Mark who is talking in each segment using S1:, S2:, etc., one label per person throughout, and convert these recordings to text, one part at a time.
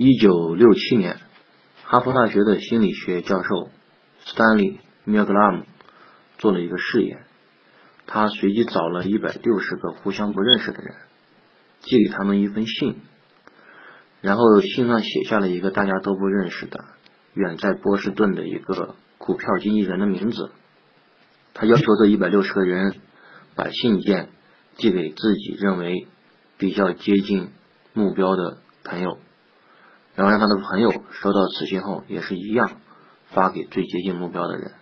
S1: 一九六七年，哈佛大学的心理学教授斯坦利·米尔格拉姆做了一个试验。他随机找了一百六十个互相不认识的人，寄给他们一封信，然后信上写下了一个大家都不认识的远在波士顿的一个股票经纪人的名字。他要求这一百六十个人把信件寄给自己认为比较接近目标的朋友。然后让他的朋友收到此信后，也是一样发给最接近目标的人。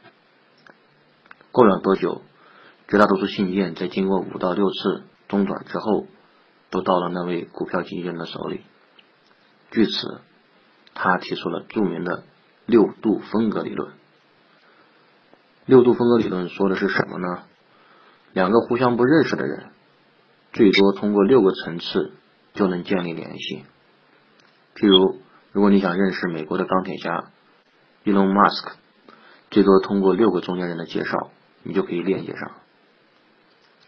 S1: 过了多久，绝大多数信件在经过五到六次中转之后，都到了那位股票经纪人的手里。据此，他提出了著名的六度分割理论。六度分割理论说的是什么呢？两个互相不认识的人，最多通过六个层次就能建立联系。譬如，如果你想认识美国的钢铁侠伊隆马斯克，最多通过六个中间人的介绍，你就可以链接上。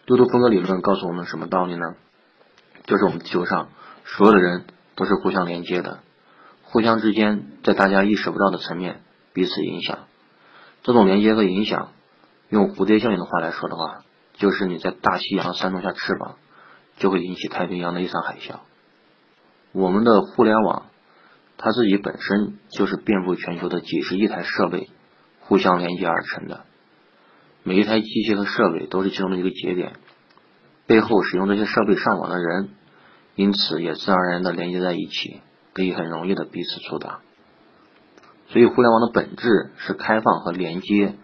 S1: 六度分割理论告诉我们什么道理呢？就是我们地球上所有的人都是互相连接的，互相之间在大家意识不到的层面彼此影响。这种连接和影响，用蝴蝶效应的话来说的话，就是你在大西洋扇动下翅膀，就会引起太平洋的一场海啸。我们的互联网。它自己本身就是遍布全球的几十亿台设备互相连接而成的，每一台机器和设备都是其中的一个节点，背后使用这些设备上网的人，因此也自然而然的连接在一起，可以很容易的彼此触达。所以互联网的本质是开放和连接，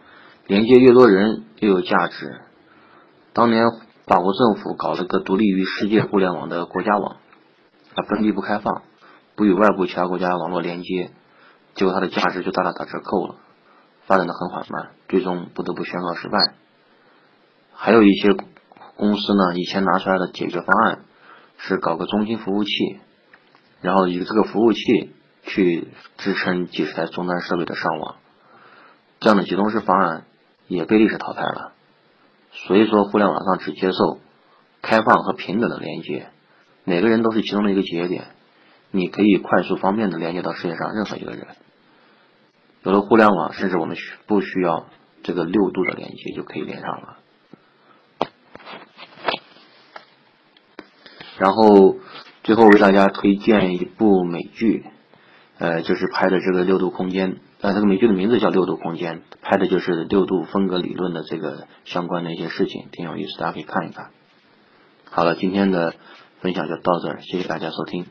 S1: 连接越多人越有价值。当年法国政府搞了个独立于世界互联网的国家网，啊，本地不开放。不与外部其他国家网络连接，结果它的价值就大大打折扣了，发展的很缓慢，最终不得不宣告失败。还有一些公司呢，以前拿出来的解决方案是搞个中心服务器，然后以这个服务器去支撑几十台终端设备的上网，这样的集中式方案也被历史淘汰了。所以说，互联网上只接受开放和平等的连接，每个人都是其中的一个节点。你可以快速方便的连接到世界上任何一个人。有了互联网，甚至我们需不需要这个六度的连接就可以连上了。然后最后为大家推荐一部美剧，呃，就是拍的这个六度空间，呃，这个美剧的名字叫六度空间，拍的就是六度分割理论的这个相关的一些事情，挺有意思，大家可以看一看。好了，今天的分享就到这儿，谢谢大家收听。